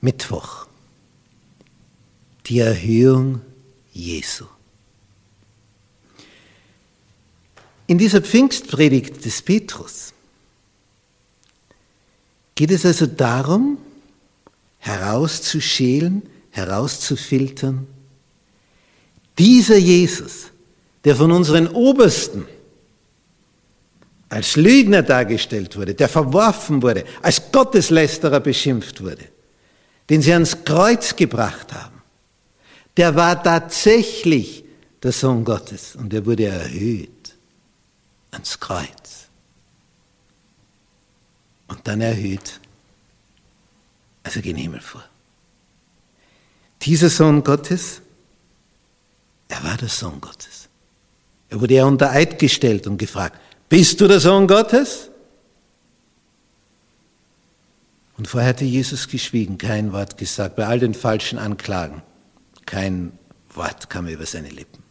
Mittwoch. Die Erhöhung Jesu. In dieser Pfingstpredigt des Petrus geht es also darum, herauszuschälen, herauszufiltern, dieser Jesus, der von unseren Obersten als Lügner dargestellt wurde, der verworfen wurde, als Gotteslästerer beschimpft wurde, den sie ans Kreuz gebracht haben, der war tatsächlich der Sohn Gottes und er wurde erhöht ans Kreuz und dann erhöht, also gen Himmel vor. Dieser Sohn Gottes, er war der Sohn Gottes. Er wurde ja unter Eid gestellt und gefragt, bist du der Sohn Gottes? Und vorher hatte Jesus geschwiegen, kein Wort gesagt, bei all den falschen Anklagen. Kein Wort kam über seine Lippen.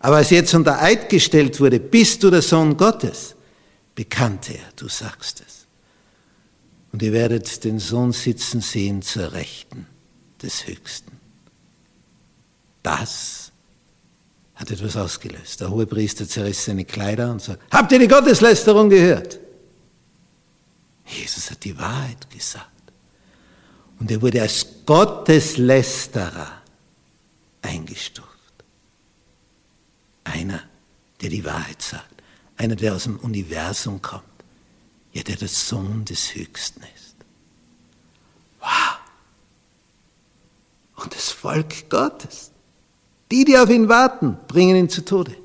Aber als jetzt unter Eid gestellt wurde, bist du der Sohn Gottes, bekannte er, du sagst es. Und ihr werdet den Sohn sitzen sehen zur Rechten des Höchsten. Das hat etwas ausgelöst. Der hohe Priester zerriss seine Kleider und sagt, habt ihr die Gotteslästerung gehört? Jesus hat die Wahrheit gesagt. Und er wurde als Gotteslästerer eingestuft. Einer, der die Wahrheit sagt. Einer, der aus dem Universum kommt. Ja, der der Sohn des Höchsten ist. Wow. Und das Volk Gottes. Die, die auf ihn warten, bringen ihn zu Tode.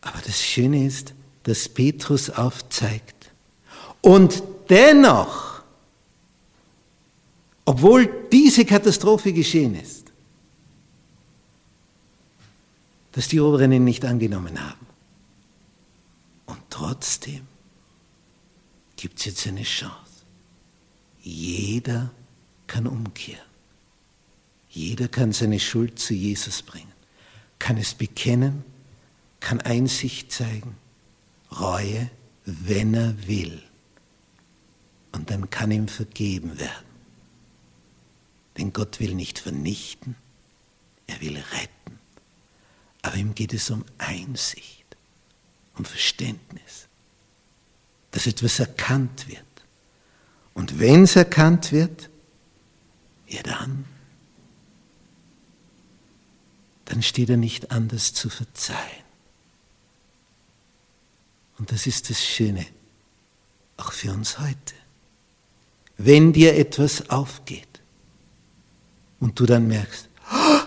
Aber das Schöne ist, dass Petrus aufzeigt. Und dennoch, obwohl diese Katastrophe geschehen ist, dass die Oberen ihn nicht angenommen haben. Und trotzdem gibt es jetzt eine Chance. Jeder kann umkehren. Jeder kann seine Schuld zu Jesus bringen, kann es bekennen, kann Einsicht zeigen Reue, wenn er will. Und dann kann ihm vergeben werden. Denn Gott will nicht vernichten, er will retten. Aber ihm geht es um Einsicht, um Verständnis, dass etwas erkannt wird. Und wenn es erkannt wird, ja dann, dann steht er nicht anders zu verzeihen. Und das ist das Schöne, auch für uns heute. Wenn dir etwas aufgeht und du dann merkst, oh,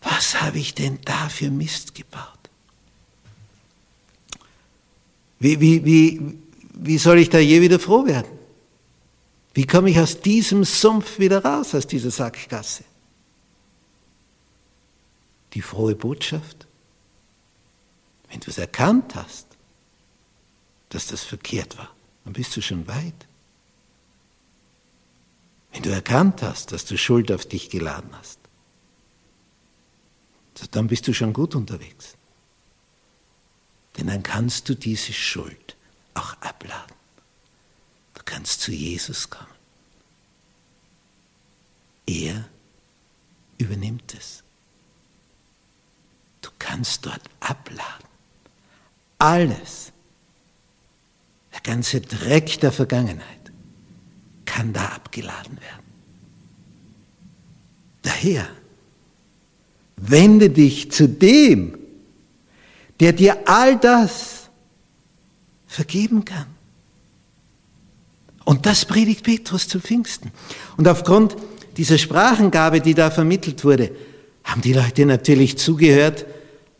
was habe ich denn da für Mist gebaut? Wie, wie, wie, wie soll ich da je wieder froh werden? Wie komme ich aus diesem Sumpf wieder raus, aus dieser Sackgasse? Die frohe Botschaft, wenn du es erkannt hast, dass das verkehrt war, dann bist du schon weit. Wenn du erkannt hast, dass du Schuld auf dich geladen hast, dann bist du schon gut unterwegs. Denn dann kannst du diese Schuld auch abladen. Du kannst zu Jesus kommen. Er übernimmt es. Du kannst dort abladen. Alles, der ganze Dreck der Vergangenheit kann da abgeladen werden. Daher, wende dich zu dem, der dir all das vergeben kann. Und das predigt Petrus zu Pfingsten. Und aufgrund dieser Sprachengabe, die da vermittelt wurde, haben die Leute natürlich zugehört,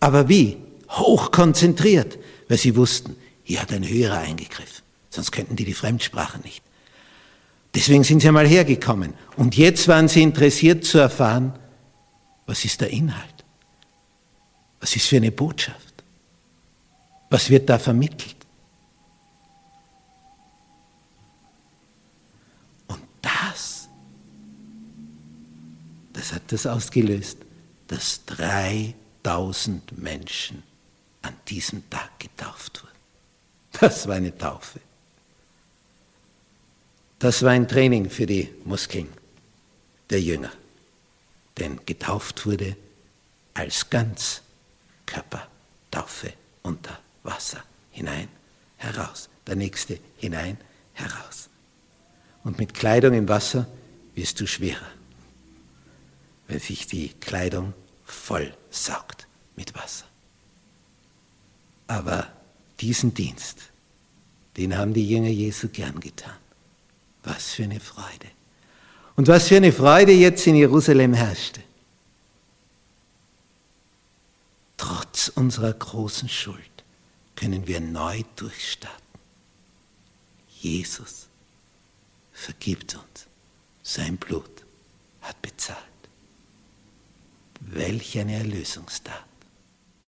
aber wie? Hochkonzentriert, weil sie wussten, hier hat ein Höherer eingegriffen, sonst könnten die die Fremdsprache nicht. Deswegen sind sie einmal hergekommen. Und jetzt waren sie interessiert zu erfahren, was ist der Inhalt? Was ist für eine Botschaft? Was wird da vermittelt? Und das, das hat das ausgelöst, dass 3000 Menschen an diesem Tag getauft wurden. Das war eine Taufe. Das war ein Training für die Muskeln der Jünger, denn getauft wurde als Ganzkörpertaufe unter Wasser hinein, heraus. Der nächste hinein, heraus. Und mit Kleidung im Wasser wirst du schwerer, wenn sich die Kleidung voll saugt mit Wasser. Aber diesen Dienst, den haben die Jünger Jesu gern getan. Was für eine Freude. Und was für eine Freude jetzt in Jerusalem herrschte. Trotz unserer großen Schuld können wir neu durchstarten. Jesus vergibt uns. Sein Blut hat bezahlt. Welch eine Erlösungstat.